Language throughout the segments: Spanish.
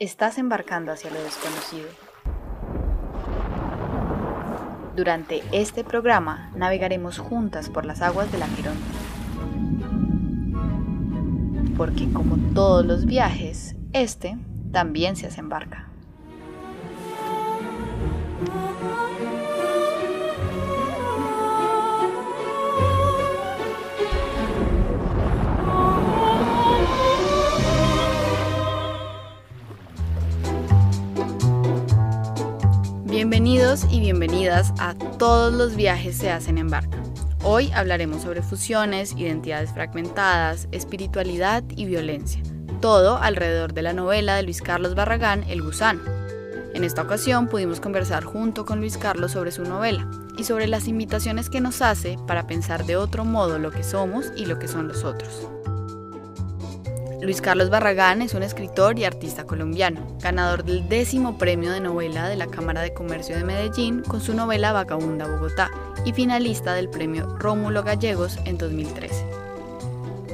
Estás embarcando hacia lo desconocido. Durante este programa navegaremos juntas por las aguas del Aquirón. Porque como todos los viajes, este también se hace Y bienvenidas a Todos los viajes se hacen en barca. Hoy hablaremos sobre fusiones, identidades fragmentadas, espiritualidad y violencia. Todo alrededor de la novela de Luis Carlos Barragán, El gusano. En esta ocasión pudimos conversar junto con Luis Carlos sobre su novela y sobre las invitaciones que nos hace para pensar de otro modo lo que somos y lo que son los otros. Luis Carlos Barragán es un escritor y artista colombiano, ganador del décimo premio de novela de la Cámara de Comercio de Medellín con su novela Vagabunda Bogotá y finalista del premio Rómulo Gallegos en 2013.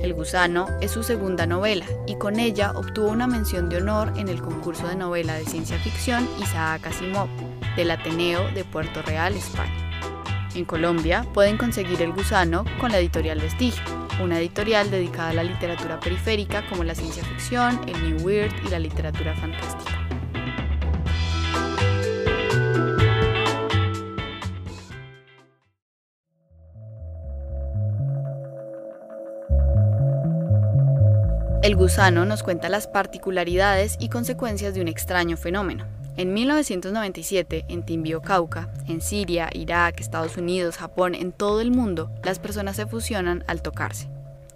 El gusano es su segunda novela y con ella obtuvo una mención de honor en el concurso de novela de ciencia ficción Isaac Asimov del Ateneo de Puerto Real, España. En Colombia pueden conseguir El gusano con la editorial Vestigio una editorial dedicada a la literatura periférica como la ciencia ficción, el New Weird y la literatura fantástica. El gusano nos cuenta las particularidades y consecuencias de un extraño fenómeno. En 1997, en Timbio, Cauca, en Siria, Irak, Estados Unidos, Japón, en todo el mundo, las personas se fusionan al tocarse.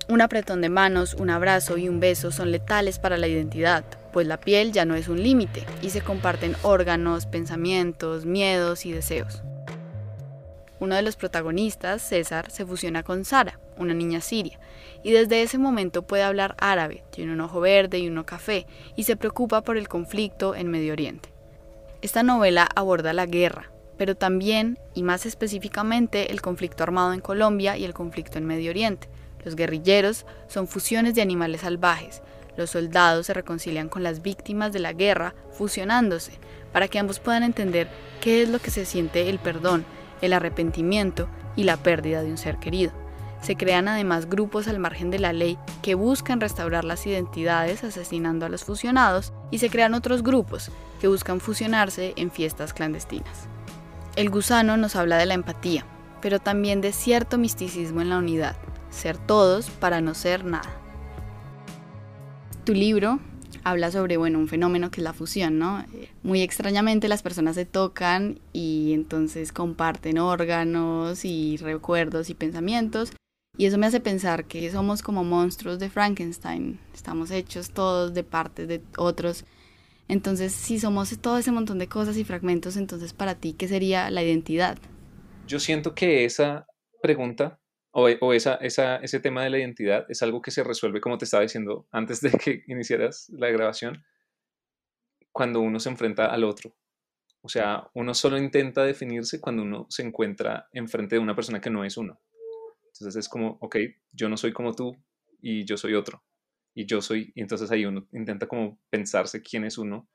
Un apretón de manos, un abrazo y un beso son letales para la identidad, pues la piel ya no es un límite y se comparten órganos, pensamientos, miedos y deseos. Uno de los protagonistas, César, se fusiona con Sara, una niña siria, y desde ese momento puede hablar árabe, tiene un ojo verde y uno café, y se preocupa por el conflicto en Medio Oriente. Esta novela aborda la guerra, pero también, y más específicamente, el conflicto armado en Colombia y el conflicto en Medio Oriente, los guerrilleros son fusiones de animales salvajes. Los soldados se reconcilian con las víctimas de la guerra, fusionándose, para que ambos puedan entender qué es lo que se siente el perdón, el arrepentimiento y la pérdida de un ser querido. Se crean además grupos al margen de la ley que buscan restaurar las identidades asesinando a los fusionados y se crean otros grupos que buscan fusionarse en fiestas clandestinas. El gusano nos habla de la empatía, pero también de cierto misticismo en la unidad, ser todos para no ser nada. Tu libro habla sobre bueno, un fenómeno que es la fusión, ¿no? Muy extrañamente las personas se tocan y entonces comparten órganos y recuerdos y pensamientos. Y eso me hace pensar que somos como monstruos de Frankenstein, estamos hechos todos de partes de otros. Entonces, si somos todo ese montón de cosas y fragmentos, entonces para ti, ¿qué sería la identidad? Yo siento que esa pregunta o, ese tema de la identidad es algo que se resuelve, como te estaba diciendo antes de que iniciaras la grabación, cuando uno se enfrenta al otro. O sea, uno solo intenta definirse cuando uno se encuentra enfrente de una persona que no es uno. Entonces es como, ok, yo no soy como tú y yo soy otro. Y yo soy, y entonces ahí uno intenta como pensarse quién es uno.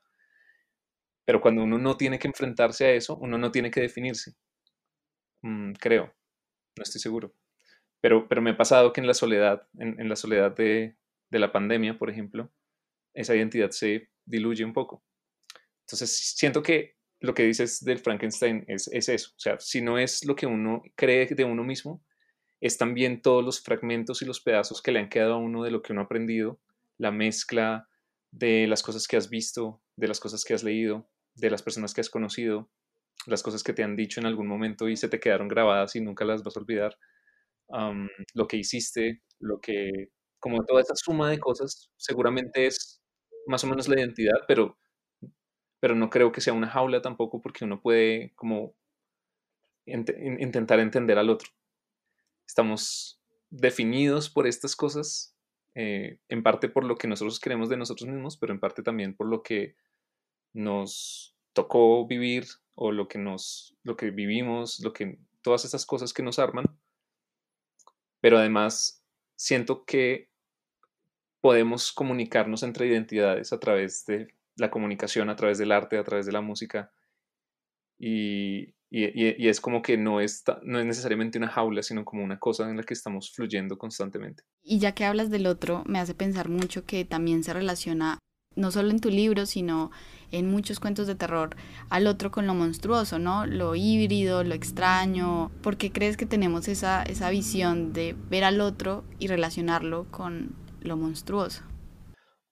Pero cuando uno no tiene que enfrentarse a eso, uno no tiene que definirse. Mm, creo, no estoy seguro. Pero, pero me ha pasado que en la soledad, en, la soledad de, de, la pandemia, por ejemplo, esa identidad se diluye un poco. Entonces, siento que lo que dices del Frankenstein es, es eso. O sea, si no es lo que uno cree de uno mismo, es también todos los fragmentos y los pedazos que le han quedado a uno de lo que uno ha aprendido, la mezcla de las cosas que has visto, de las cosas que has leído, de las personas que has conocido, las cosas que te han dicho en algún momento y se te quedaron grabadas y nunca las vas a olvidar lo que hiciste, lo que, como toda esa suma de cosas, seguramente es más o menos la identidad, pero, pero no creo que sea una jaula tampoco porque uno puede como intentar entender al otro. Estamos definidos por estas cosas, eh, en parte por lo que nosotros queremos de nosotros mismos, pero en parte también por lo que nos tocó vivir o lo que nos lo que vivimos, lo que todas esas cosas que nos arman pero además siento que podemos comunicarnos entre identidades a través de, la comunicación a través del arte, a través de la música. Y, y, es como que no es, no es necesariamente una jaula, sino como una cosa en la que estamos fluyendo constantemente. Y ya que hablas del otro, me hace pensar mucho que también se relaciona, no solo en tu libro, sino en muchos cuentos de terror, al otro con lo monstruoso, ¿no? Lo híbrido, lo extraño. ¿Por qué crees que tenemos esa, esa visión de ver al otro y relacionarlo con lo monstruoso?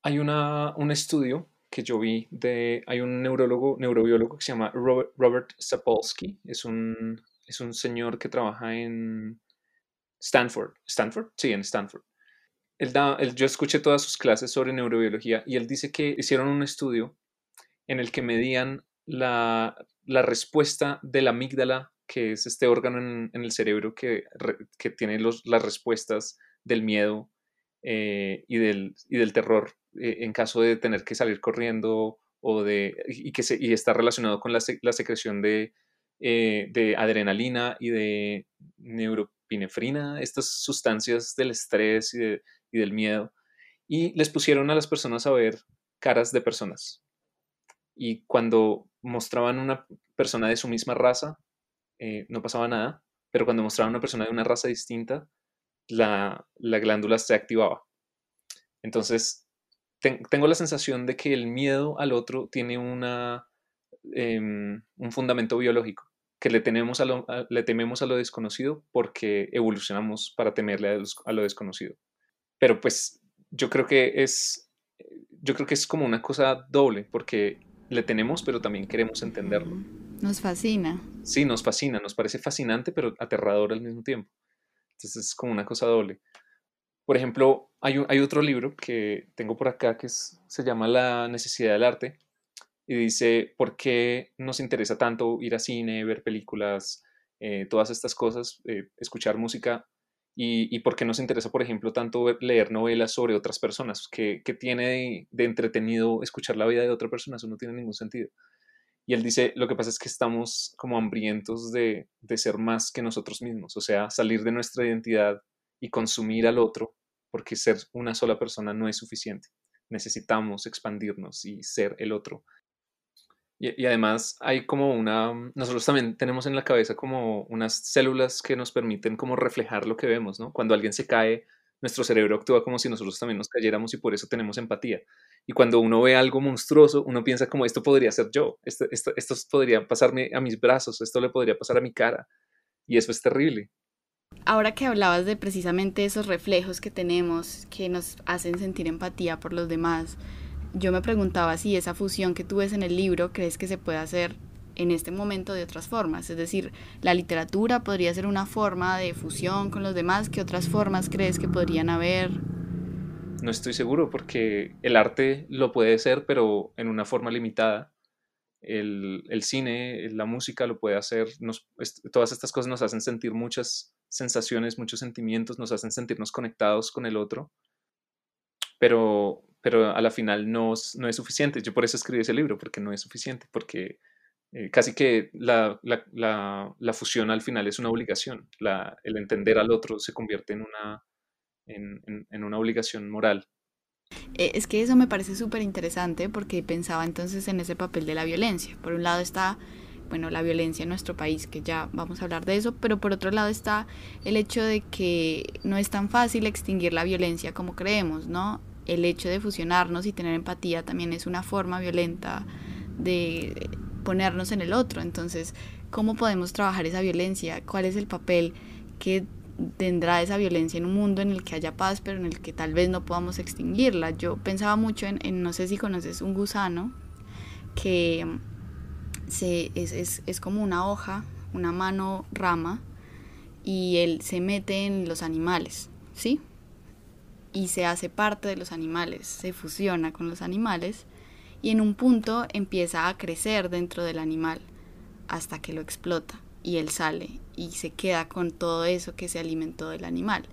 Hay una, un estudio que yo vi de, hay un neurólogo, neurobiólogo que se llama Robert, Sapolsky, es un, es un señor que trabaja en Stanford, ¿Stanford? Sí, en Stanford. Él da, yo escuché todas sus clases sobre neurobiología y él dice que hicieron un estudio en el que medían la, la respuesta de la amígdala, que es este órgano en, el cerebro que, que tiene los, las respuestas del miedo eh, y, del, y del terror eh, en caso de tener que salir corriendo o de, y, que se, y está relacionado con la, la secreción de, eh, de, adrenalina y de neuropinefrina, estas sustancias del estrés y, y, del miedo. Y les pusieron a las personas a ver caras de personas. Y cuando mostraban una persona de su misma raza, eh, no pasaba nada, pero cuando mostraban una persona de una raza distinta, la, la glándula se activaba. Entonces, tengo la sensación de que el miedo al otro tiene una, em, un fundamento biológico, que le, tenemos a lo, le tememos a lo desconocido porque evolucionamos para temerle a, lo desconocido. Pero pues yo creo que es, yo creo que es como una cosa doble, porque le tenemos, pero también queremos entenderlo. Nos fascina. Sí, nos fascina, nos parece fascinante, pero aterrador al mismo tiempo. Entonces es como una cosa doble. Por ejemplo, hay, otro libro que tengo por acá que se llama La necesidad del arte y dice por qué nos interesa tanto ir a cine, ver películas, eh, todas estas cosas, eh, escuchar música y, y, por qué nos interesa, por ejemplo, tanto leer novelas sobre otras personas. ¿Qué, tiene de, entretenido escuchar la vida de otra persona? Eso no tiene ningún sentido. Y él dice, lo que pasa es que estamos como hambrientos de, de ser más que nosotros mismos, o sea, salir de nuestra identidad y consumir al otro, porque ser una sola persona no es suficiente. Necesitamos expandirnos y ser el otro. Y, además hay como una, nosotros también tenemos en la cabeza como unas células que nos permiten como reflejar lo que vemos, ¿no? Cuando alguien se cae, nuestro cerebro actúa como si nosotros también nos cayéramos y por eso tenemos empatía. Y cuando uno ve algo monstruoso, uno piensa como esto podría ser yo, esto, esto, esto podría pasarme a mis brazos, esto le podría pasar a mi cara. Y eso es terrible. Ahora que hablabas de precisamente esos reflejos que tenemos que nos hacen sentir empatía por los demás, yo me preguntaba si esa fusión que tú ves en el libro crees que se puede hacer en este momento de otras formas. Es decir, la literatura podría ser una forma de fusión con los demás. ¿Qué otras formas crees que podrían haber? No estoy seguro porque el arte lo puede ser, pero en una forma limitada. El, cine, la música lo puede hacer. Todas estas cosas nos hacen sentir muchas sensaciones, muchos sentimientos, nos hacen sentirnos conectados con el otro, pero, pero a la final no, no es suficiente. Yo por eso escribí ese libro, porque no es suficiente, porque eh, casi que la, la, la, fusión al final es una obligación. El entender al otro se convierte en una, en, en una obligación moral. Eh, es que eso me parece súper interesante porque pensaba entonces en ese papel de la violencia. Por un lado está bueno, la violencia en nuestro país, que ya vamos a hablar de eso, pero por otro lado está el hecho de que no es tan fácil extinguir la violencia como creemos, ¿no? El hecho de fusionarnos y tener empatía también es una forma violenta de ponernos en el otro. Entonces, ¿cómo podemos trabajar esa violencia? ¿Cuál es el papel que tendrá esa violencia en un mundo en el que haya paz, pero en el que tal vez no podamos extinguirla? Yo pensaba mucho en, en no sé si conoces un gusano que es, es, es como una hoja, una mano rama, y él se mete en los animales, ¿sí? Y se hace parte de los animales, se fusiona con los animales y en un punto empieza a crecer dentro del animal hasta que lo explota y él sale y se queda con todo eso que se alimentó del animal.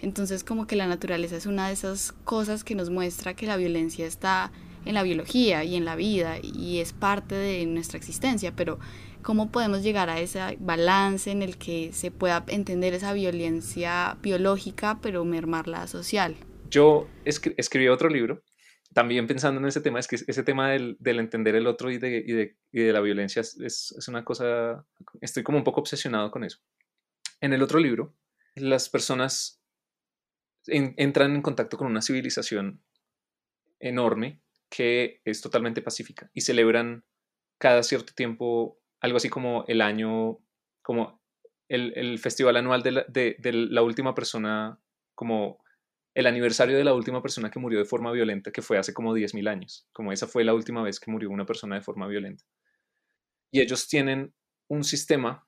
Entonces como que la naturaleza es una de esas cosas que nos muestra que la violencia está en la biología y en la vida y es parte de nuestra existencia, pero ¿cómo podemos llegar a ese balance en el que se pueda entender esa violencia biológica pero mermarla social? Yo escribí otro libro también pensando en ese tema, es que ese tema del, entender el otro y de, de, la violencia es, es, una cosa, estoy como un poco obsesionado con eso. En el otro libro, las personas entran en contacto con una civilización enorme que es totalmente pacífica y celebran cada cierto tiempo algo así como el año, como el, festival anual de la, última persona, como el aniversario de la última persona que murió de forma violenta, que fue hace como 10.000 años, como esa fue la última vez que murió una persona de forma violenta. Y ellos tienen un sistema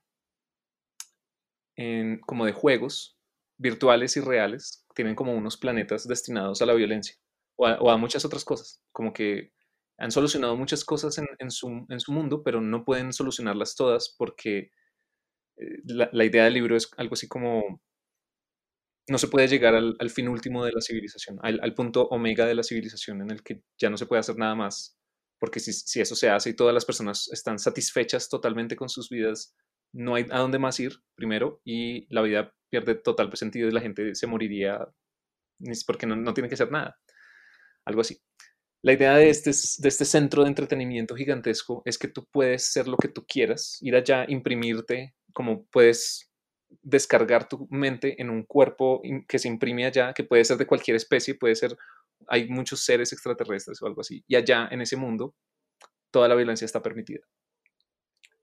como de juegos virtuales y reales, tienen como unos planetas destinados a la violencia o a, muchas otras cosas, como que han solucionado muchas cosas en, su, en, su, mundo, pero no pueden solucionarlas todas porque eh, la, idea del libro es algo así como no se puede llegar al, fin último de la civilización, al, punto omega de la civilización en el que ya no se puede hacer nada más, porque si, si, eso se hace y todas las personas están satisfechas totalmente con sus vidas, no hay a dónde más ir, primero, y la vida pierde total sentido y la gente se moriría porque no, no tiene que hacer nada, algo así. La idea de este, de este centro de entretenimiento gigantesco es que tú puedes ser lo que tú quieras, ir allá, imprimirte, como puedes descargar tu mente en un cuerpo que se imprime allá, que puede ser de cualquier especie, puede ser, hay muchos seres extraterrestres o algo así, y allá en ese mundo toda la violencia está permitida.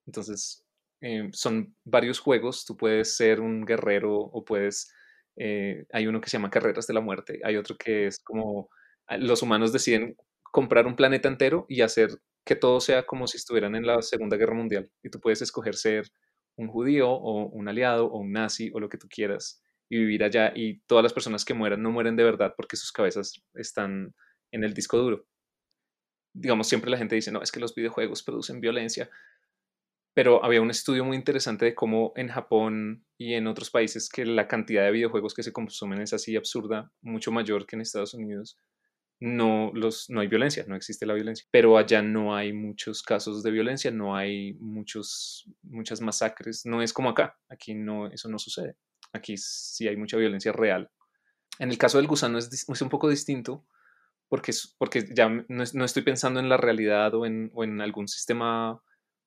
Entonces, eh, son varios juegos, tú puedes ser un guerrero o puedes, eh, hay uno que se llama Carreras de la Muerte, hay otro que es como los humanos deciden comprar un planeta entero y hacer que todo sea como si estuvieran en la Segunda Guerra Mundial, y tú puedes escoger ser un judío o un aliado o un nazi o lo que tú quieras y vivir allá y todas las personas que mueran no mueren de verdad porque sus cabezas están en el disco duro. Digamos, siempre la gente dice, no, es que los videojuegos producen violencia, pero había un estudio muy interesante de cómo en Japón y en otros países que la cantidad de videojuegos que se consumen es así absurda, mucho mayor que en Estados Unidos, no, los, no hay violencia, no existe la violencia. Pero allá no hay muchos casos de violencia, no hay muchos, muchas masacres, no es como acá, aquí no, eso no sucede. Aquí sí hay mucha violencia real. En el caso del gusano es, un poco distinto porque, porque ya no, estoy pensando en la realidad o en, o en, algún sistema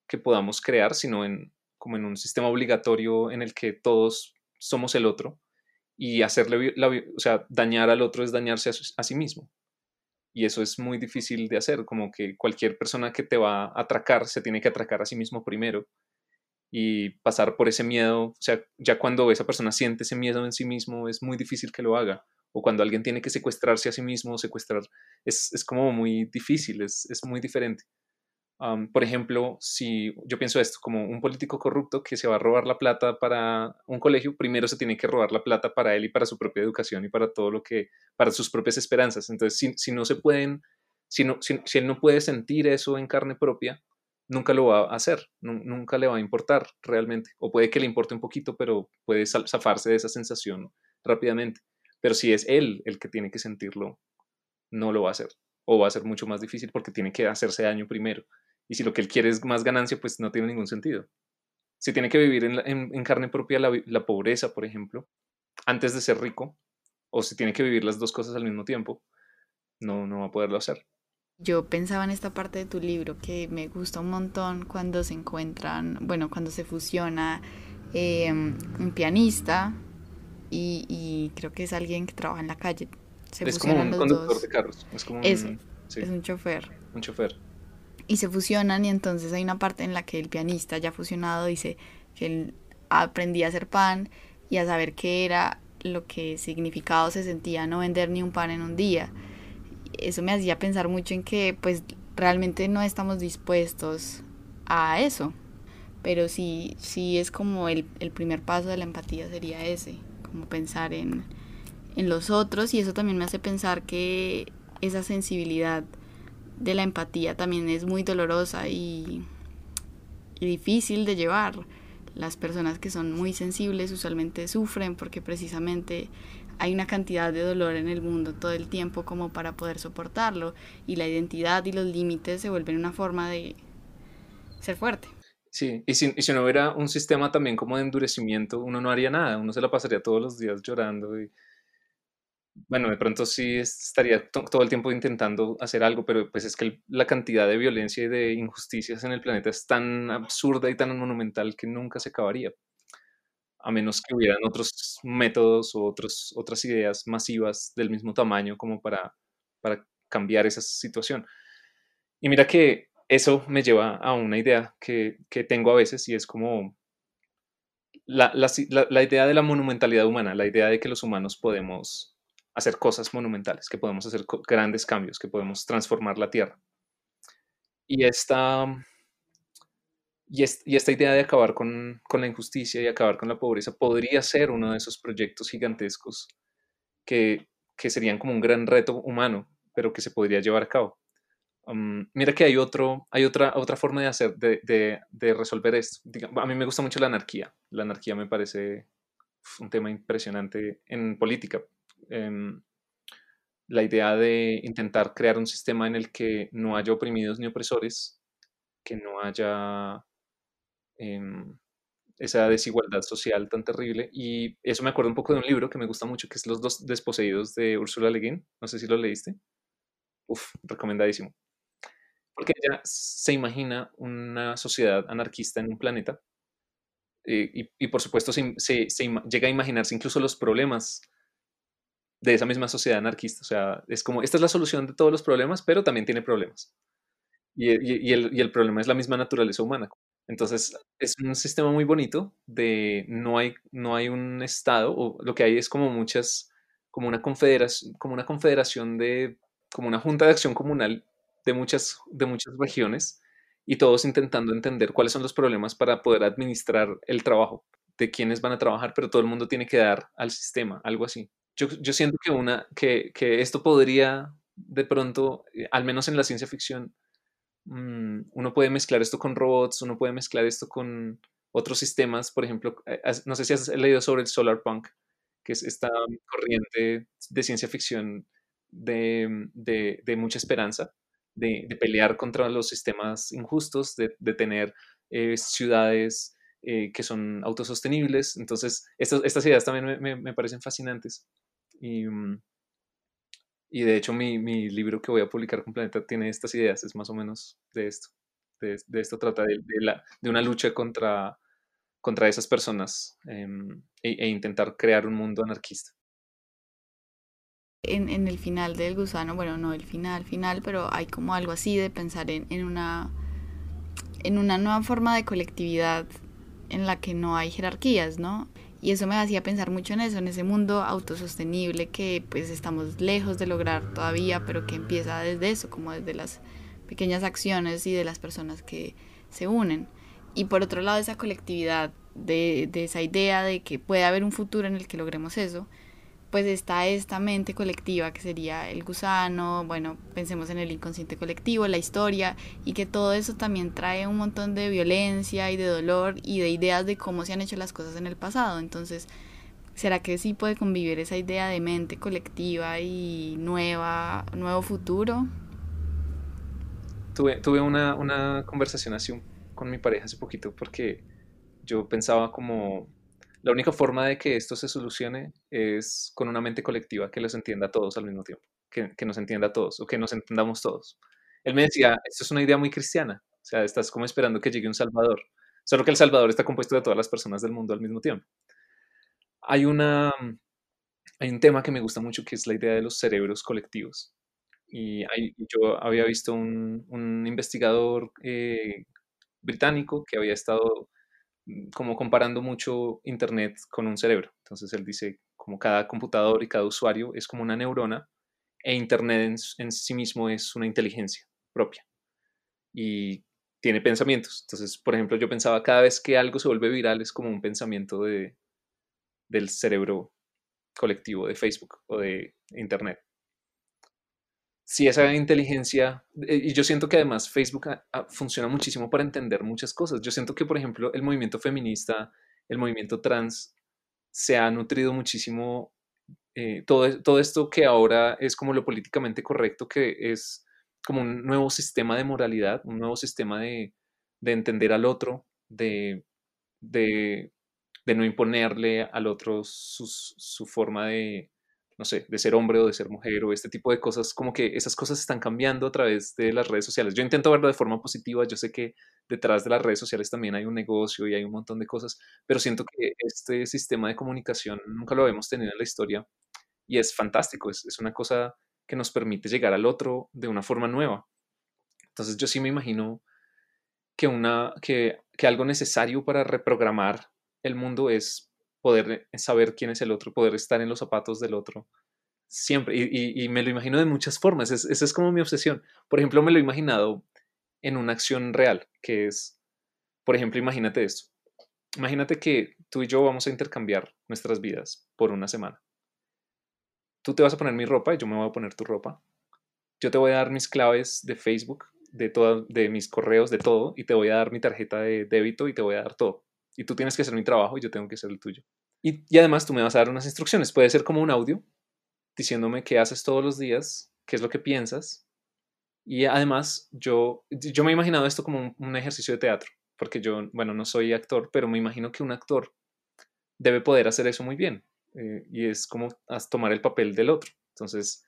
que podamos crear, sino en, como en un sistema obligatorio en el que todos somos el otro y hacerle, o sea, dañar al otro es dañarse a sí mismo y eso es muy difícil de hacer, como que cualquier persona que te va a atracar se tiene que atracar a sí mismo primero y pasar por ese miedo, o sea, ya cuando esa persona siente ese miedo en sí mismo es muy difícil que lo haga, o cuando alguien tiene que secuestrarse a sí mismo, secuestrar, es, es como muy difícil, es, es muy diferente por ejemplo, si yo pienso esto, como un político corrupto que se va a robar la plata para un colegio, primero se tiene que robar la plata para él y para su propia educación y para todo lo que, para sus propias esperanzas. Entonces, si, si no se pueden, si, no, si, él no puede sentir eso en carne propia, nunca lo va a hacer, nunca le va a importar realmente. O puede que le importe un poquito, pero puede zafarse de esa sensación rápidamente. Pero si es él el que tiene que sentirlo, no lo va a hacer. O va a ser mucho más difícil porque tiene que hacerse daño primero. Y si lo que él quiere es más ganancia, pues no tiene ningún sentido. Si tiene que vivir en, carne propia la, pobreza, por ejemplo, antes de ser rico, o si tiene que vivir las dos cosas al mismo tiempo, no, no va a poderlo hacer. Yo pensaba en esta parte de tu libro que me gusta un montón cuando se encuentran, bueno, cuando se fusiona em, un pianista y, creo que es alguien que trabaja en la calle. es como un conductor de carros. Es como es un chofer. Un chofer y se fusionan y entonces hay una parte en la que el pianista ya fusionado dice que él aprendía a hacer pan y a saber qué era lo que significado se sentía no vender ni un pan en un día. Eso me hacía pensar mucho en que pues realmente no estamos dispuestos a eso. Pero sí, sí es como el, el primer paso de la empatía sería ese, como pensar en, en los otros y eso también me hace pensar que esa sensibilidad de la empatía también es muy dolorosa y, difícil de llevar. Las personas que son muy sensibles usualmente sufren porque precisamente hay una cantidad de dolor en el mundo todo el tiempo como para poder soportarlo y la identidad y los límites se vuelven una forma de ser fuerte. Sí, y si, y si no hubiera un sistema también como de endurecimiento, uno no haría nada, uno se la pasaría todos los días llorando y bueno, de pronto sí estaría todo el tiempo intentando hacer algo, pero pues es que la cantidad de violencia y de injusticias en el planeta es tan absurda y tan monumental que nunca se acabaría, a menos que hubieran otros métodos o otros, otras ideas masivas del mismo tamaño como para, para cambiar esa situación. Y mira que eso me lleva a una idea que, que tengo a veces y es como la, la, la, idea de la monumentalidad humana, la idea de que los humanos podemos hacer cosas monumentales, que podemos hacer grandes cambios, que podemos transformar la Tierra. Y esta, y, esta idea de acabar con, con, la injusticia y acabar con la pobreza podría ser uno de esos proyectos gigantescos que, que serían como un gran reto humano, pero que se podría llevar a cabo mira que hay, otro, hay otra, otra forma de, hacer, de, de, resolver esto. a mí me gusta mucho la anarquía. La anarquía me parece un tema impresionante en política. Em, la idea de intentar crear un sistema en el que no haya oprimidos ni opresores, que no haya em, esa desigualdad social tan terrible. Y eso me acuerdo un poco de un libro que me gusta mucho, que es Los dos desposeídos de Ursula Le Guin. No sé si lo leíste. Uf, recomendadísimo porque ella se imagina una sociedad anarquista en un planeta eh, y, por supuesto se, llega a imaginarse incluso los problemas de esa misma sociedad anarquista. O sea, es como, esta es la solución de todos los problemas, pero también tiene problemas. Y, el, y el, problema es la misma naturaleza humana. Entonces, es un sistema muy bonito de no hay, no hay un Estado, o lo que hay es como muchas, como una confederación, como una confederación de, como una junta de acción comunal de muchas, de muchas regiones y todos intentando entender cuáles son los problemas para poder administrar el trabajo de quienes van a trabajar, pero todo el mundo tiene que dar al sistema, algo así. Yo, yo siento que, una, que, que, esto podría, de pronto, eh, al menos en la ciencia ficción, mm, uno puede mezclar esto con robots, uno puede mezclar esto con otros sistemas, por ejemplo, eh, no sé si has leído sobre el solar punk, que es esta corriente de ciencia ficción de, de, de mucha esperanza, de, pelear contra los sistemas injustos, de, tener eh, ciudades eh, que son autosostenibles. Entonces, estas ideas también me, parecen fascinantes. Y, mm, y de hecho, mi, libro que voy a publicar con Planeta tiene estas ideas, es más o menos de esto. De, esto trata de, la, de una lucha contra, contra esas personas em, e, e intentar crear un mundo anarquista en, el final del gusano, bueno, no el final, final, pero hay como algo así de pensar en, en, una, en una nueva forma de colectividad en la que no hay jerarquías, ¿no? Y eso me hacía pensar mucho en eso, en ese mundo autosostenible que pues estamos lejos de lograr todavía, pero que empieza desde eso, como desde las pequeñas acciones y de las personas que se unen. Y por otro lado, esa colectividad de, de esa idea de que puede haber un futuro en el que logremos eso, pues está esta mente colectiva que sería el gusano, bueno, pensemos en el inconsciente colectivo, la historia, y que todo eso también trae un montón de violencia y de dolor y de ideas de cómo se han hecho las cosas en el pasado. Entonces, ¿será que sí puede convivir esa idea de mente colectiva y nueva, nuevo futuro? Tuve, tuve una, una conversación así con mi pareja hace poquito porque yo pensaba como la única forma de que esto se solucione es con una mente colectiva que los entienda a todos al mismo tiempo, que, nos entienda a todos o que nos entendamos todos. Él me decía, esto es una idea muy cristiana, o sea, estás como esperando que llegue un Salvador, solo que el Salvador está compuesto de todas las personas del mundo al mismo tiempo. Hay, una, hay un tema que me gusta mucho que es la idea de los cerebros colectivos. Y yo había visto un, un investigador eh, británico que había estado como comparando mucho Internet con un cerebro. Entonces él dice, como cada computador y cada usuario es como una neurona e Internet en, sí mismo es una inteligencia propia y tiene pensamientos. Entonces, por ejemplo, yo pensaba cada vez que algo se vuelve viral es como un pensamiento de, del cerebro colectivo de Facebook o de Internet si esa inteligencia, eh, y yo siento que además Facebook funciona muchísimo para entender muchas cosas. Yo siento que, por ejemplo, el movimiento feminista, el movimiento trans, se ha nutrido muchísimo. Eh, todo, e, todo esto que ahora es como lo políticamente correcto, que es como un nuevo sistema de moralidad, un nuevo sistema de, de entender al otro, de, de, de, no imponerle al otro su forma de, no sé, de ser hombre o de ser mujer o este tipo de cosas, como que esas cosas están cambiando a través de las redes sociales. Yo intento verlo de forma positiva, yo sé que detrás de las redes sociales también hay un negocio y hay un montón de cosas, pero siento que este sistema de comunicación nunca lo habíamos tenido en la historia y es fantástico, es, es una cosa que nos permite llegar al otro de una forma nueva. Entonces yo sí me imagino que, una, que, que algo necesario para reprogramar el mundo es poder saber quién es el otro, poder estar en los zapatos del otro. Siempre, y, me lo imagino de muchas formas, esa es como mi obsesión. Por ejemplo, me lo he imaginado en una acción real, que es, por ejemplo, imagínate esto. Imagínate que tú y yo vamos a intercambiar nuestras vidas por una semana. Tú te vas a poner mi ropa y yo me voy a poner tu ropa. Yo te voy a dar mis claves de Facebook, de, todo, de mis correos, de todo, y te voy a dar mi tarjeta de débito y te voy a dar todo y tú tienes que hacer mi trabajo y yo tengo que hacer el tuyo. Y, además tú me vas a dar unas instrucciones. Puede ser como un audio diciéndome qué haces todos los días, qué es lo que piensas. Y además yo, yo me he imaginado esto como un, ejercicio de teatro, porque yo, bueno, no soy actor, pero me imagino que un actor debe poder hacer eso muy bien. Eh, y es como tomar el papel del otro. Entonces,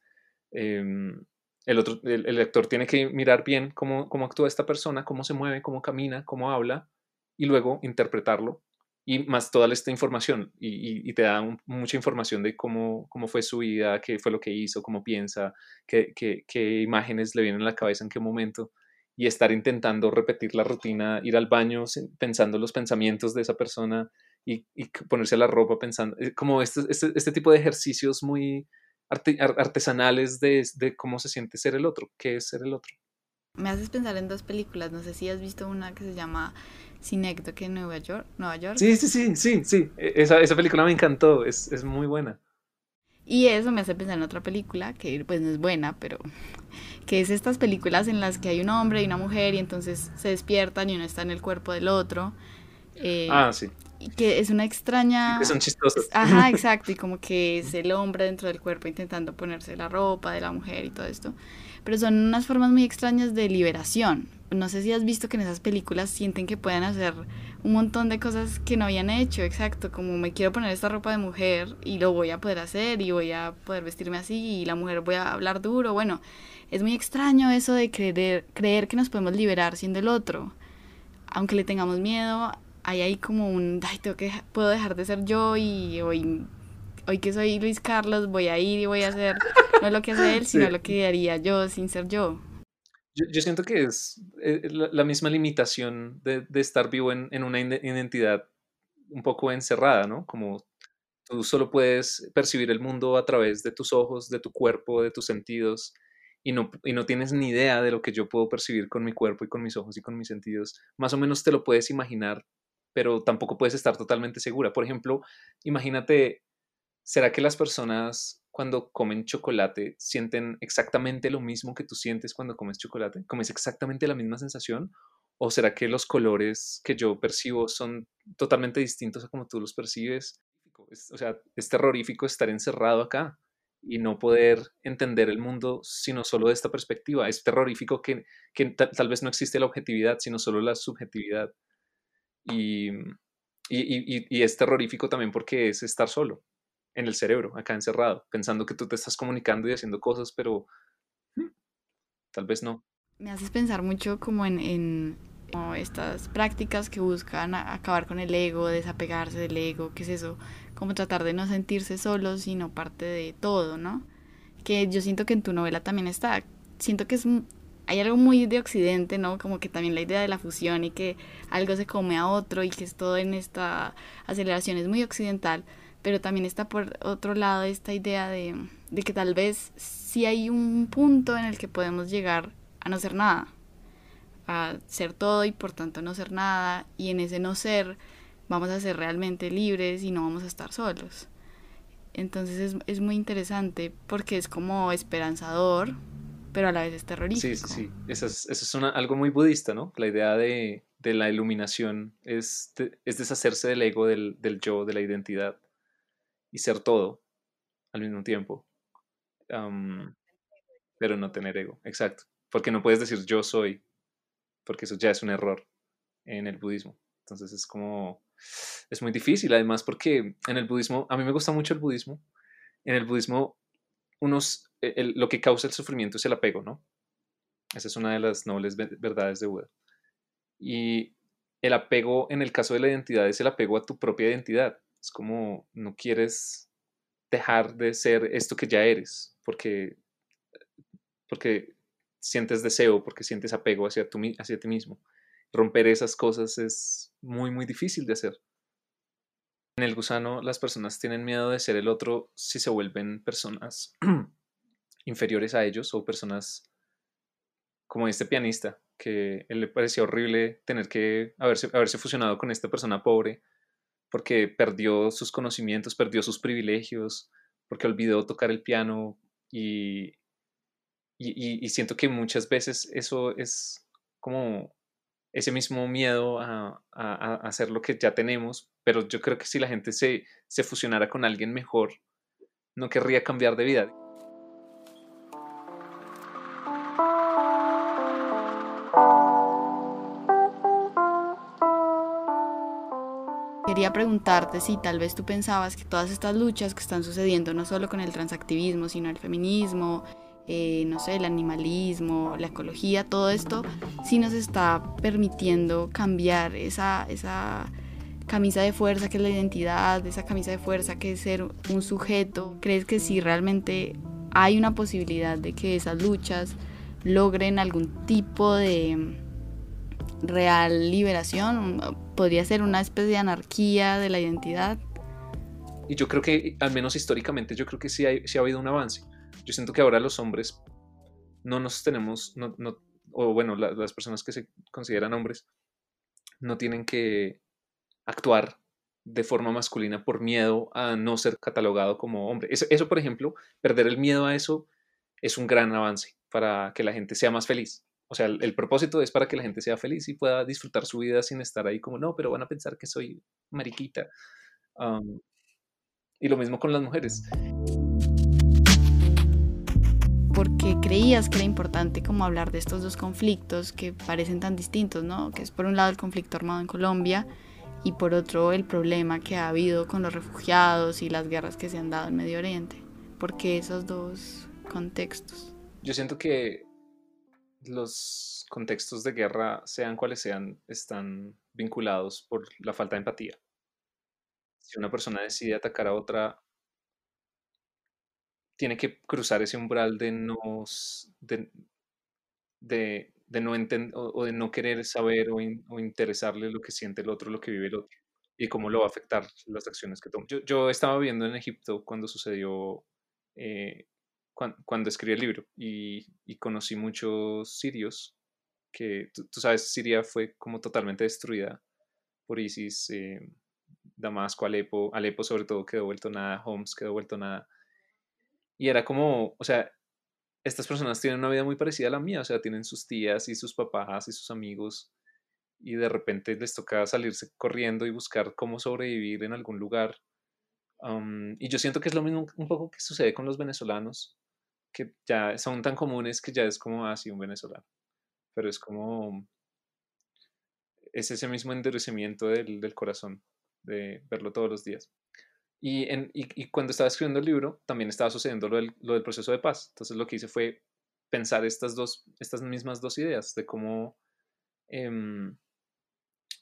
em, el, otro, el, el, actor tiene que mirar bien cómo, cómo actúa esta persona, cómo se mueve, cómo camina, cómo habla, y luego interpretarlo y más toda esta información y, te da mucha información de cómo, cómo fue su vida, qué fue lo que hizo, cómo piensa, qué, qué, imágenes le vienen a la cabeza en qué momento y estar intentando repetir la rutina, ir al baño pensando los pensamientos de esa persona y, y ponerse la ropa pensando, eh, como este, este, este tipo de ejercicios muy artesanales de, de cómo se siente ser el otro, qué es ser el otro. Me haces pensar en dos películas, no sé si has visto una que se llama que en Nueva York. Nueva York. Sí, sí, sí, sí, sí. E, esa, esa película me encantó, es, es, muy buena. Y eso me hace pensar en otra película, que pues no es buena, pero que es estas películas en las que hay un hombre y una mujer y entonces se despiertan y uno está en el cuerpo del otro. Eh, ah, sí. Y que es una extraña... que son chistosas. Ajá, exacto, y como que es el hombre dentro del cuerpo intentando ponerse la ropa de la mujer y todo esto. Pero son unas formas muy extrañas de liberación, no sé si has visto que en esas películas sienten que pueden hacer un montón de cosas que no habían hecho, exacto, como me quiero poner esta ropa de mujer y lo voy a poder hacer y voy a poder vestirme así y la mujer voy a hablar duro, bueno, es muy extraño eso de creer, creer que nos podemos liberar siendo el otro, aunque le tengamos miedo, hay ahí como un, ay, tengo que, puedo dejar de ser yo y hoy, hoy que soy Luis Carlos voy a ir y voy a hacer no lo que hace él, sino lo que haría yo sin ser yo. Yo, siento que es eh, la, misma limitación de, estar vivo en, una identidad un poco encerrada, ¿no? Como tú solo puedes percibir el mundo a través de tus ojos, de tu cuerpo, de tus sentidos, y no, y no tienes ni idea de lo que yo puedo percibir con mi cuerpo y con mis ojos y con mis sentidos. Más o menos te lo puedes imaginar, pero tampoco puedes estar totalmente segura. Por ejemplo, imagínate, ¿será que las personas cuando comen chocolate sienten exactamente lo mismo que tú sientes cuando comes chocolate? ¿Comes exactamente la misma sensación? ¿O será que los colores que yo percibo son totalmente distintos a como tú los percibes? o sea, es terrorífico estar encerrado acá y no poder entender el mundo sino solo de esta perspectiva. Es terrorífico que, que tal vez no existe la objetividad, sino solo la subjetividad. Y, y, y, y es terrorífico también porque es estar solo en el cerebro, acá encerrado, pensando que tú te estás comunicando y haciendo cosas, pero hmm, tal vez no. Me haces pensar mucho como en, estas prácticas que buscan acabar con el ego, desapegarse del ego, ¿qué es eso? Como tratar de no sentirse solo, sino parte de todo, ¿no? Que yo siento que en tu novela también está. Siento que es hay algo muy de occidente, ¿no? Como que también la idea de la fusión y que algo se come a otro y que es todo en esta aceleración es muy occidental pero también está por otro lado esta idea de, que tal vez sí hay un punto en el que podemos llegar a no ser nada, a ser todo y por tanto no ser nada, y en ese no ser vamos a ser realmente libres y no vamos a estar solos. Entonces es, muy interesante porque es como esperanzador, pero a la vez es terrorífico. Sí, sí, sí. Eso es, eso es algo muy budista, ¿no? La idea de, la iluminación es, es deshacerse del ego, del, del yo, de la identidad y ser todo al mismo tiempo. pero no tener ego, exacto. Porque no puedes decir yo soy, porque eso ya es un error en el budismo. Entonces es como, es muy difícil, además porque en el budismo, a mí me gusta mucho el budismo en el budismo, unos, e, lo que causa el sufrimiento es el apego, ¿no? Esa es una de las nobles verdades de Buda. Y el apego, en el caso de la identidad, es el apego a tu propia identidad. Es como no quieres dejar de ser esto que ya eres, porque, porque sientes deseo, porque sientes apego hacia, tu, hacia ti mismo. Romper esas cosas es muy, muy difícil de hacer. En el gusano, las personas tienen miedo de ser el otro si se vuelven personas inferiores a ellos o personas como este pianista, que él le parecía horrible tener que haberse, haberse fusionado con esta persona pobre porque perdió sus conocimientos, perdió sus privilegios, porque olvidó tocar el piano y, y, siento que muchas veces eso es como ese mismo miedo a, a, hacer lo que ya tenemos, pero yo creo que si la gente se, se fusionara con alguien mejor, no querría cambiar de vida. Quería preguntarte si tal vez tú pensabas que todas estas luchas que están sucediendo, no solo con el transactivismo, sino el feminismo, eh, no sé, el animalismo, la ecología, todo esto, sí nos está permitiendo cambiar esa, esa camisa de fuerza que es la identidad, esa camisa de fuerza que es ser un sujeto. ¿Crees que sí realmente hay una posibilidad de que esas luchas logren algún tipo de real liberación, podría ser una especie de anarquía de la identidad. Y yo creo que, al menos históricamente, yo creo que sí, hay, sí ha habido un avance. Yo siento que ahora los hombres no nos tenemos, no, no, o bueno, las personas que se consideran hombres, no tienen que actuar de forma masculina por miedo a no ser catalogado como hombre. Eso, eso, por ejemplo, perder el miedo a eso es un gran avance para que la gente sea más feliz. O sea, el, propósito es para que la gente sea feliz y pueda disfrutar su vida sin estar ahí como, no, pero van a pensar que soy mariquita. y lo mismo con las mujeres. ¿Por qué creías que era importante como hablar de estos dos conflictos que parecen tan distintos, ¿no? Que es por un lado el conflicto armado en Colombia y por otro el problema que ha habido con los refugiados y las guerras que se han dado en Medio Oriente. ¿Por qué esos dos contextos? Yo siento que los contextos de guerra, sean cuales sean, están vinculados por la falta de empatía. Si una persona decide atacar a otra, tiene que cruzar ese umbral de no, de, de, no entender o, de no querer saber o, interesarle lo que siente el otro, lo que vive el otro y cómo lo va a afectar las acciones que toma. Yo, yo estaba viviendo en Egipto cuando sucedió eh, cuando, escribí el libro y, conocí muchos sirios que, tú, sabes, Siria fue como totalmente destruida por ISIS, eh, Damasco, Alepo, Alepo sobre todo quedó vuelto nada, Homs quedó vuelto nada. Y era como, o sea, estas personas tienen una vida muy parecida a la mía, o sea, tienen sus tías y sus papás y sus amigos y de repente les toca salirse corriendo y buscar cómo sobrevivir en algún lugar. y yo siento que es lo mismo un poco que sucede con los venezolanos que ya son tan comunes que ya es como así ah, un venezolano. Pero es como, es ese mismo endurecimiento del, del corazón, de verlo todos los días. Y, en, y, cuando estaba escribiendo el libro, también estaba sucediendo lo del, lo del, proceso de paz. Entonces lo que hice fue pensar estas, dos, estas mismas dos ideas de cómo em,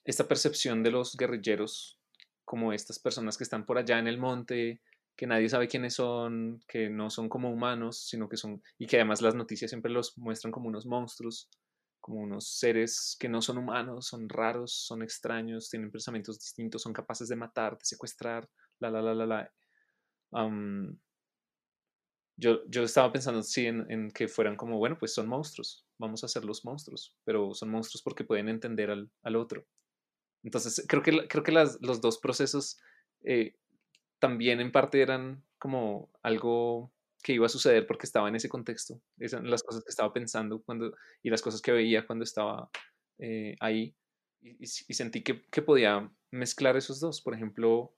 esta percepción de los guerrilleros como estas personas que están por allá en el monte, que nadie sabe quiénes son, que no son como humanos, sino que son, y que además las noticias siempre los muestran como unos monstruos, como unos seres que no son humanos, son raros, son extraños, tienen pensamientos distintos, son capaces de matar, de secuestrar, la, la, la, la, la. yo, yo estaba pensando, sí, en, que fueran como, bueno, pues son monstruos, vamos a ser los monstruos, pero son monstruos porque pueden entender al, al otro. Entonces, creo que, creo que las, los dos procesos eh, también en parte eran como algo que iba a suceder porque estaba en ese contexto. Esas las cosas que estaba pensando cuando, y las cosas que veía cuando estaba eh, ahí. Y, sentí que, que, podía mezclar esos dos. Por ejemplo,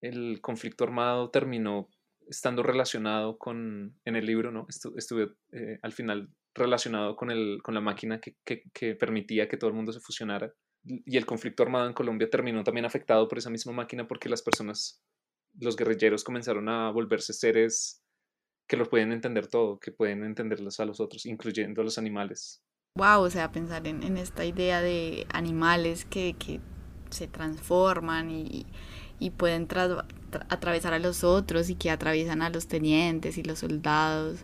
el conflicto armado terminó estando relacionado con, en el libro, ¿no? estuve eh, al final relacionado con, el, con la máquina que, que permitía que todo el mundo se fusionara. Y el conflicto armado en Colombia terminó también afectado por esa misma máquina porque las personas los guerrilleros comenzaron a volverse seres que los pueden entender todo, que pueden entenderlos a los otros, incluyendo a los animales. Wow, o sea, pensar en, esta idea de animales que, que se transforman y, y pueden atravesar a los otros y que atraviesan a los tenientes y los soldados.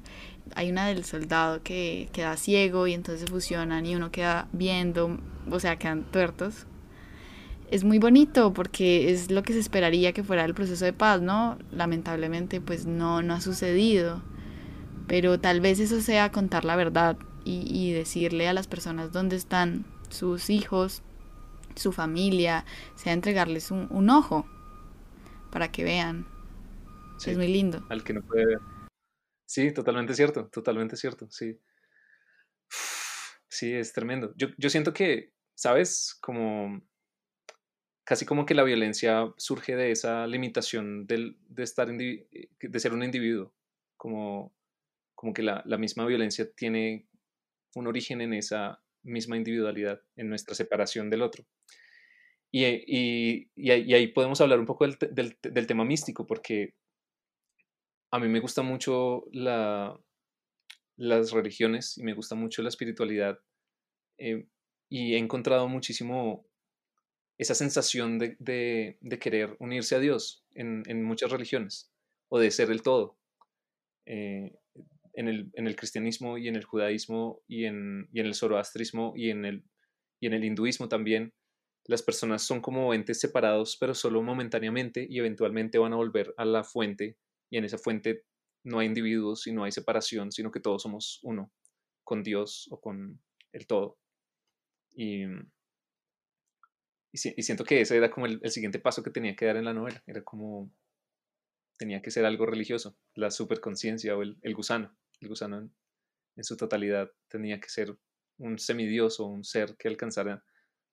Hay una del soldado que queda ciego y entonces fusionan y uno queda viendo, o sea, quedan tuertos. Es muy bonito porque es lo que se esperaría que fuera el proceso de paz, ¿no? Lamentablemente pues no, no ha sucedido. Pero tal vez eso sea contar la verdad y, y decirle a las personas dónde están sus hijos, su familia, sea entregarles un, un ojo, para que vean. es muy lindo. Al que no puede ver. Sí, totalmente cierto, totalmente cierto, sí. Sí, es tremendo. Yo, yo siento que, ¿sabes? Como casi como que la violencia surge de esa limitación del, de, estar de ser un individuo, como, como que la, la, misma violencia tiene un origen en esa misma individualidad, en nuestra separación del otro. Y, y, ahí podemos hablar un poco del, del, tema místico, porque a mí me gusta mucho la, las religiones y me gusta mucho la espiritualidad. Eh, y he encontrado muchísimo esa sensación de, de, querer unirse a Dios en, en, muchas religiones, o de ser el todo. Eh, en, el, en, el, cristianismo y en el judaísmo y en, y en el zoroastrismo y en el, y en el hinduismo también las personas son como entes separados, pero solo momentáneamente y eventualmente van a volver a la fuente y en esa fuente no hay individuos y no hay separación, sino que todos somos uno, con Dios o con el todo. Y, y, siento que ese era como el, siguiente paso que tenía que dar en la novela, era como, tenía que ser algo religioso, la superconciencia o el, gusano, el gusano en, su totalidad tenía que ser un semidios o un ser que alcanzara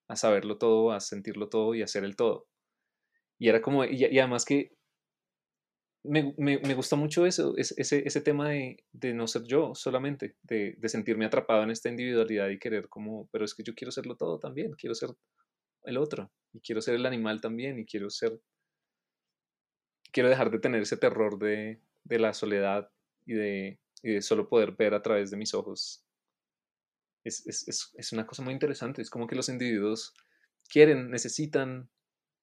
a saberlo todo, a sentirlo todo y a hacer el todo. Y era como, y, además que me, me, me, gusta mucho eso, ese, ese tema de, de, no ser yo solamente, de, de, sentirme atrapado en esta individualidad y querer como, pero es que yo quiero serlo todo también, quiero ser el otro, y quiero ser el animal también, y quiero ser, quiero dejar de tener ese terror de, de la soledad y de, y solo poder ver a través de mis ojos es, una cosa muy interesante. Es como que los individuos quieren, necesitan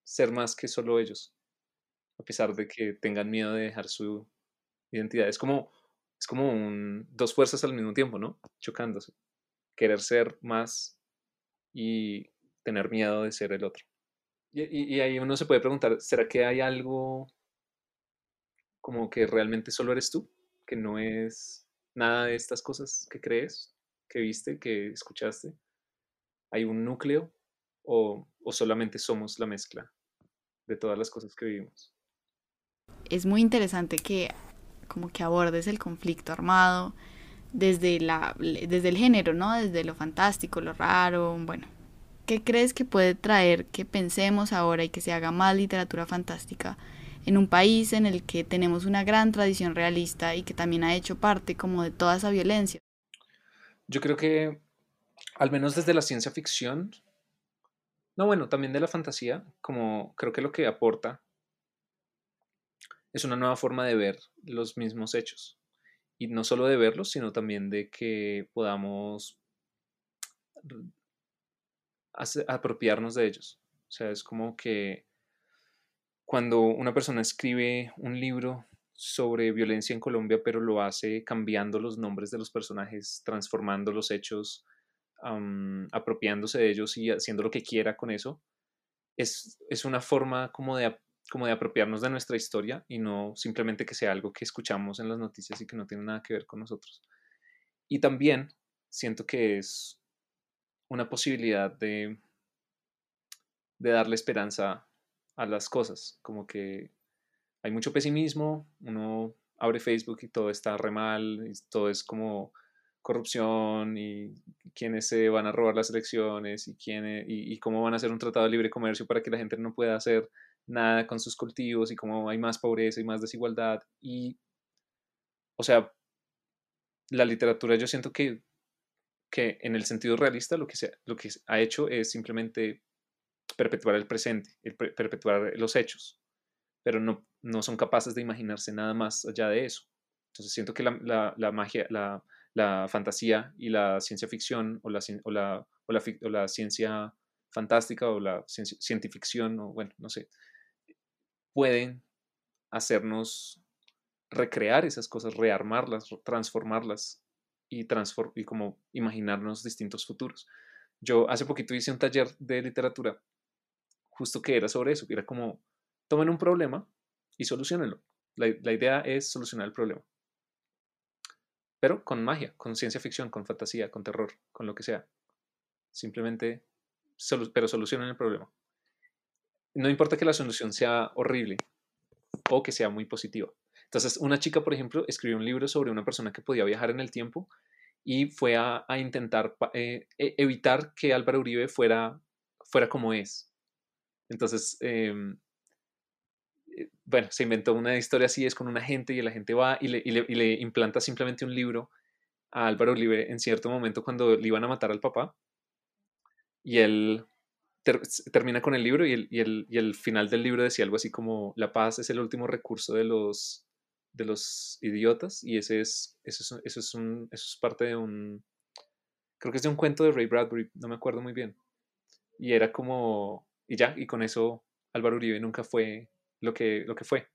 ser más que solo ellos, a pesar de que tengan miedo de dejar su identidad. Es como, es como dos fuerzas al mismo tiempo, ¿no? Chocándose. Querer ser más y tener miedo de ser el otro. Y, y ahí uno se puede preguntar, ¿será que hay algo como que realmente solo eres tú? Que no es nada de estas cosas que crees, que viste, que escuchaste? ¿Hay un núcleo o, solamente somos la mezcla de todas las cosas que vivimos? Es muy interesante que como que abordes el conflicto armado desde, la, desde el género, ¿no? Desde lo fantástico, lo raro, bueno. ¿Qué crees que puede traer que pensemos ahora y que se haga más literatura fantástica en un país en el que tenemos una gran tradición realista y que también ha hecho parte como de toda esa violencia? Yo creo que, al menos desde la ciencia ficción, no, bueno, también de la fantasía, como creo que lo que aporta es una nueva forma de ver los mismos hechos. Y no solo de verlos, sino también de que podamos apropiarnos de ellos. O sea, es como que cuando una persona escribe un libro sobre violencia en Colombia, pero lo hace cambiando los nombres de los personajes, transformando los hechos, apropiándose de ellos y haciendo lo que quiera con eso. Es, es una forma como de, como de apropiarnos de nuestra historia y no simplemente que sea algo que escuchamos en las noticias y que no tiene nada que ver con nosotros. Y también siento que es una posibilidad de, de darle esperanza a las cosas, como que hay mucho pesimismo, uno abre Facebook y todo está re mal, y todo es como corrupción y quiénes se van a robar las elecciones y, quién, y, cómo van a hacer un tratado de libre comercio para que la gente no pueda hacer nada con sus cultivos y cómo hay más pobreza y más desigualdad. Y, o sea, la literatura yo siento que, que en el sentido realista lo que, se, lo que ha hecho es simplemente perpetuar el presente, perpetuar los hechos, pero no, no son capaces de imaginarse nada más allá de eso. Entonces siento que la, magia, la, fantasía y la ciencia ficción o la, o la, o la, ciencia fantástica o la ciencia, ficción o bueno, no sé, pueden hacernos recrear esas cosas, rearmarlas, transformarlas y, y como imaginarnos distintos futuros. Yo hace poquito hice un taller de literatura justo que era sobre eso, era como, tomen un problema y solucionenlo. La, la idea es solucionar el problema. Pero con magia, con ciencia ficción, con fantasía, con terror, con lo que sea. Simplemente, pero solucionen el problema. No importa que la solución sea horrible o que sea muy positiva. Entonces, una chica, por ejemplo, escribió un libro sobre una persona que podía viajar en el tiempo y fue a, intentar eh, e, evitar que Álvaro Uribe fuera, fuera como es. Entonces, em, eh, bueno, se inventó una historia así, es con una gente y la gente va y le, y le, implanta simplemente un libro a Álvaro Uribe en cierto momento cuando le iban a matar al papá. Y él termina con el libro y el, y, el, y el, final del libro decía algo así como, la paz es el último recurso de los, de los idiotas y ese es, eso es, eso es, un, eso es parte de un, creo que es de un cuento de Ray Bradbury, no me acuerdo muy bien. Y era como, y ya, y con eso Álvaro Uribe nunca fue lo que, lo que fue.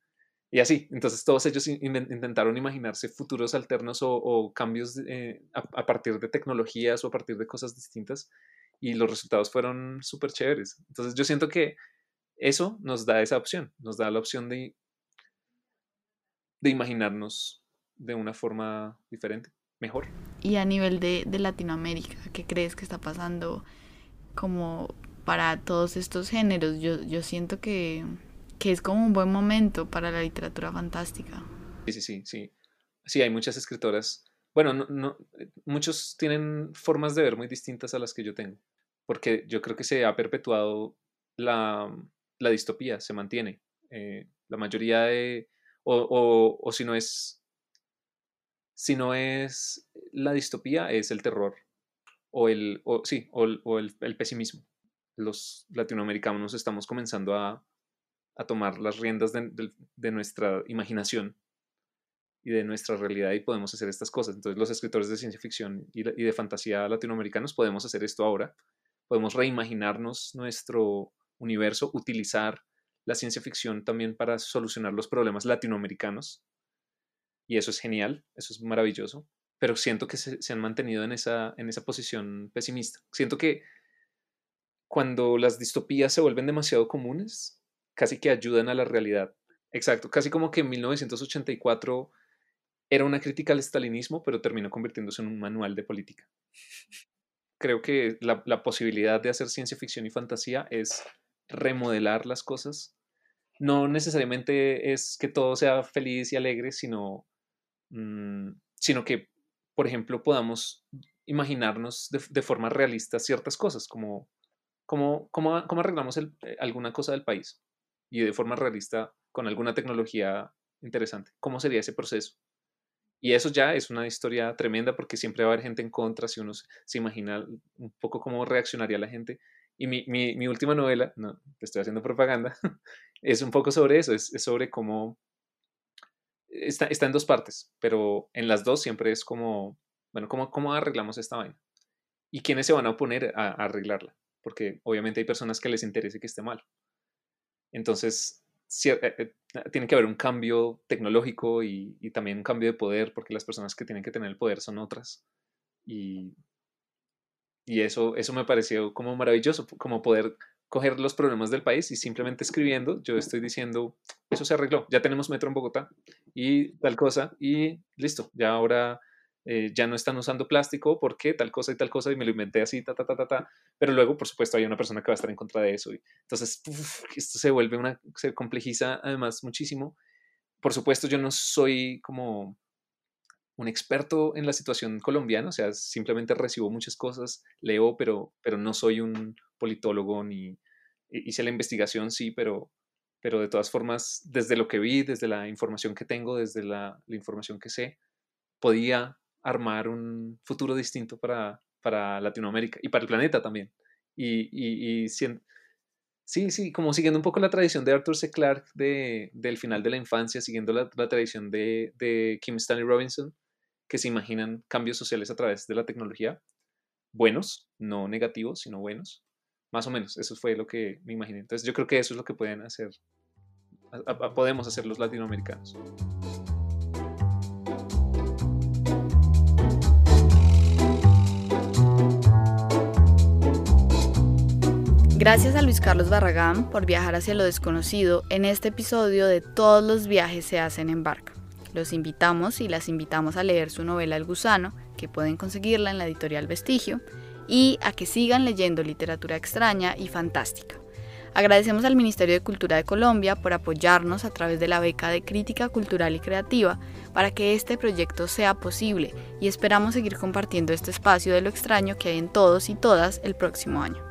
Y así, entonces todos ellos intentaron imaginarse futuros alternos o, cambios eh, a, partir de tecnologías o a partir de cosas distintas y los resultados fueron súper chéveres. Entonces yo siento que eso nos da esa opción, nos da la opción de de imaginarnos de una forma diferente, mejor. Y a nivel de, Latinoamérica, ¿qué crees que está pasando como para todos estos géneros? Yo, yo siento que, es como un buen momento para la literatura fantástica. Sí, sí, sí, sí. Sí, hay muchas escritoras. Bueno, no, muchos tienen formas de ver muy distintas a las que yo tengo, porque yo creo que se ha perpetuado la, distopía, se mantiene. Eh, la mayoría de, o, si no es. Si no es la distopía, es el terror. O el. O, sí, o, el, pesimismo. Los latinoamericanos estamos comenzando a, tomar las riendas de, nuestra imaginación y de nuestra realidad y podemos hacer estas cosas. Entonces los escritores de ciencia ficción y, de fantasía latinoamericanos podemos hacer esto ahora. Podemos reimaginarnos nuestro universo, utilizar la ciencia ficción también para solucionar los problemas latinoamericanos. Y eso es genial, eso es maravilloso. Pero siento que se, han mantenido en esa, en esa posición pesimista. Siento que cuando las distopías se vuelven demasiado comunes, casi que ayudan a la realidad. Exacto, casi como que en 1984 era una crítica al estalinismo, pero terminó convirtiéndose en un manual de política. Creo que la, la posibilidad de hacer ciencia ficción y fantasía es remodelar las cosas no necesariamente es que todo sea feliz y alegre, sino, mm, sino que, por ejemplo, podamos imaginarnos de, forma realista ciertas cosas, como cómo, arreglamos eh, alguna cosa del país y de forma realista con alguna tecnología interesante. ¿Cómo sería ese proceso? Y eso ya es una historia tremenda porque siempre va a haber gente en contra si uno se imagina un poco cómo reaccionaría la gente. Y mi, mi, última novela, no, te estoy haciendo propaganda, es un poco sobre eso, es, sobre cómo está, está, en dos partes, pero en las dos siempre es como, bueno, ¿cómo, cómo arreglamos esta vaina? ¿Y quiénes se van a oponer a, arreglarla? Porque obviamente hay personas que les interese que esté mal. Entonces, eh, eh, tiene que haber un cambio tecnológico y, y, también un cambio de poder, porque las personas que tienen que tener el poder son otras. Y y eso, eso me pareció como maravilloso, como poder coger los problemas del país y simplemente escribiendo, yo estoy diciendo, eso se arregló, ya tenemos metro en Bogotá y tal cosa y listo, ya ahora eh, ya no están usando plástico porque tal cosa y tal cosa y me lo inventé así, ta, ta, ta, ta, ta. Pero luego, por supuesto, hay una persona que va a estar en contra de eso. Y, entonces, esto se vuelve una, se complejiza además muchísimo. Por supuesto, yo no soy como un experto en la situación colombiana, o sea, simplemente recibo muchas cosas, leo, pero, pero no soy un politólogo ni hice la investigación, sí, pero, pero de todas formas, desde lo que vi, desde la información que tengo, desde la, información que sé, podía armar un futuro distinto para, para Latinoamérica y para el planeta también. Y, y, Sí, sí, como siguiendo un poco la tradición de Arthur C. Clarke de, del final de la infancia, siguiendo la, tradición de, Kim Stanley Robinson, que se imaginan cambios sociales a través de la tecnología, buenos, no negativos, sino buenos. Más o menos, eso fue lo que me imaginé. Entonces yo creo que eso es lo que pueden hacer, podemos hacer los latinoamericanos. Gracias a Luis Carlos Barragán por viajar hacia lo desconocido en este episodio de Todos los viajes se hacen en barca. Los invitamos y las invitamos a leer su novela El gusano, que pueden conseguirla en la editorial Vestigio, y a que sigan leyendo literatura extraña y fantástica. Agradecemos al Ministerio de Cultura de Colombia por apoyarnos a través de la beca de Crítica Cultural y Creativa para que este proyecto sea posible y esperamos seguir compartiendo este espacio de lo extraño que hay en todos y todas el próximo año.